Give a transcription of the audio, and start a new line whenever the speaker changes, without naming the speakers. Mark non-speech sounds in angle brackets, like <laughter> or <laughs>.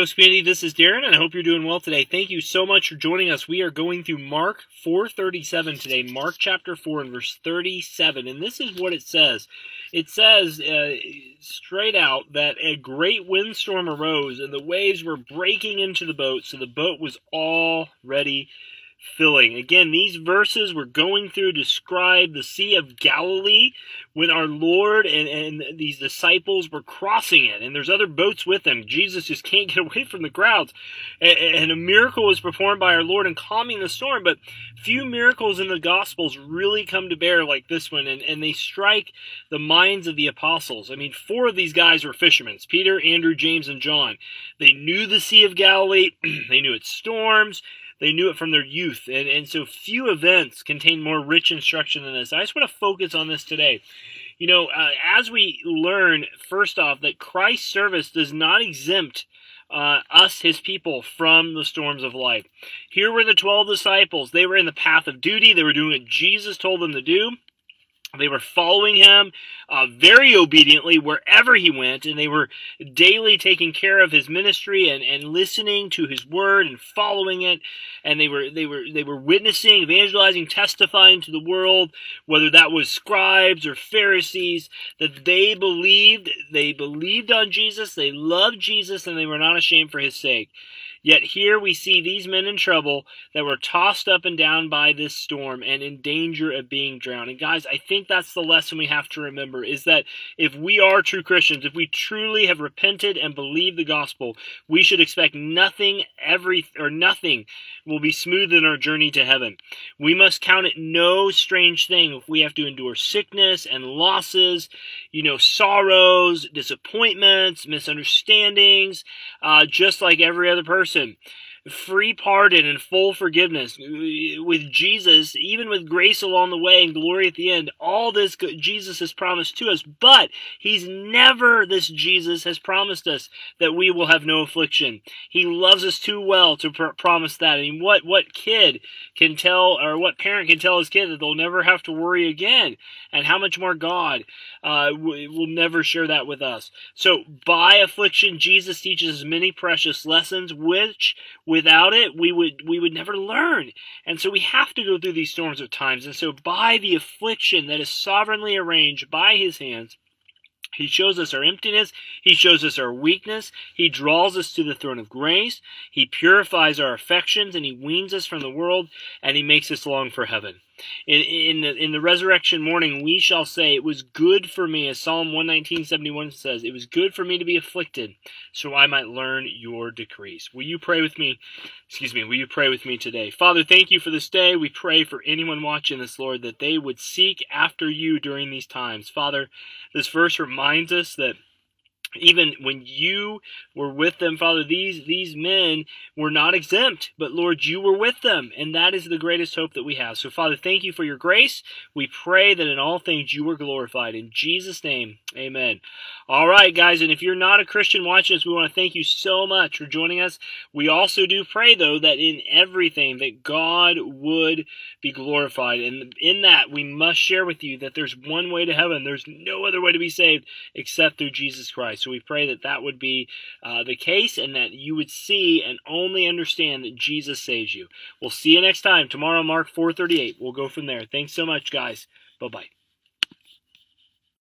Ghost community, this is Darren, and I hope you're doing well today. Thank you so much for joining us. We are going through Mark 4:37 today, Mark chapter 4 and verse 37, and this is what it says. It says uh, straight out that a great windstorm arose, and the waves were breaking into the boat, so the boat was already filling. Again, these verses we're going through describe the Sea of Galilee when our Lord and, and these disciples were crossing it, and there's other boats with them. Jesus just can't get <laughs> away from the crowds. And, and a miracle was performed by our Lord in calming the storm, but few miracles in the Gospels really come to bear like this one, and, and they strike the minds of the apostles. I mean, four of these guys were fishermen Peter, Andrew, James, and John. They knew the Sea of Galilee, <clears throat> they knew its storms. They knew it from their youth, and, and so few events contain more rich instruction than this. I just want to focus on this today. You know, uh, as we learn, first off, that Christ's service does not exempt uh, us, his people, from the storms of life. Here were the 12 disciples. They were in the path of duty. They were doing what Jesus told them to do. They were following him uh, very obediently wherever he went, and they were daily taking care of his ministry and, and listening to his word and following it. And they were they were they were witnessing, evangelizing, testifying to the world, whether that was scribes or Pharisees, that they believed they believed on Jesus, they loved Jesus, and they were not ashamed for his sake. Yet here we see these men in trouble that were tossed up and down by this storm and in danger of being drowned. And guys, I think that's the lesson we have to remember is that if we are true Christians, if we truly have repented and believed the gospel, we should expect nothing every or nothing will be smooth in our journey to heaven. We must count it no strange thing if we have to endure sickness and losses, you know, sorrows, disappointments, misunderstandings, uh, just like every other person person free pardon and full forgiveness with Jesus, even with grace along the way and glory at the end. All this Jesus has promised to us, but He's never, this Jesus has promised us that we will have no affliction. He loves us too well to pr- promise that. I mean, what, what kid can tell, or what parent can tell his kid that they'll never have to worry again? And how much more God uh, will never share that with us. So, by affliction, Jesus teaches many precious lessons, which Without it, we would we would never learn. And so we have to go through these storms of times. And so by the affliction that is sovereignly arranged by his hands, he shows us our emptiness. He shows us our weakness. He draws us to the throne of grace. He purifies our affections and he weans us from the world and he makes us long for heaven. In, in, the, in the resurrection morning, we shall say, It was good for me, as Psalm 119.71 says, It was good for me to be afflicted, so I might learn your decrees. Will you pray with me? Excuse me, will you pray with me today? Father, thank you for this day. We pray for anyone watching this, Lord, that they would seek after you during these times. Father, this verse reminds us that even when you were with them father these these men were not exempt but lord you were with them and that is the greatest hope that we have. So father thank you for your grace. We pray that in all things you were glorified. In jesus name amen. All right guys and if you're not a christian watching us we want to thank you so much for joining us. We also do pray though that in everything that god would be glorified and in that we must share with you that there's one way to heaven. There's no other way to be saved except through jesus christ so we pray that that would be uh, the case and that you would see and only understand that Jesus saves you. We'll see you next time. Tomorrow, Mark 438. We'll go from there. Thanks so much, guys. Bye bye.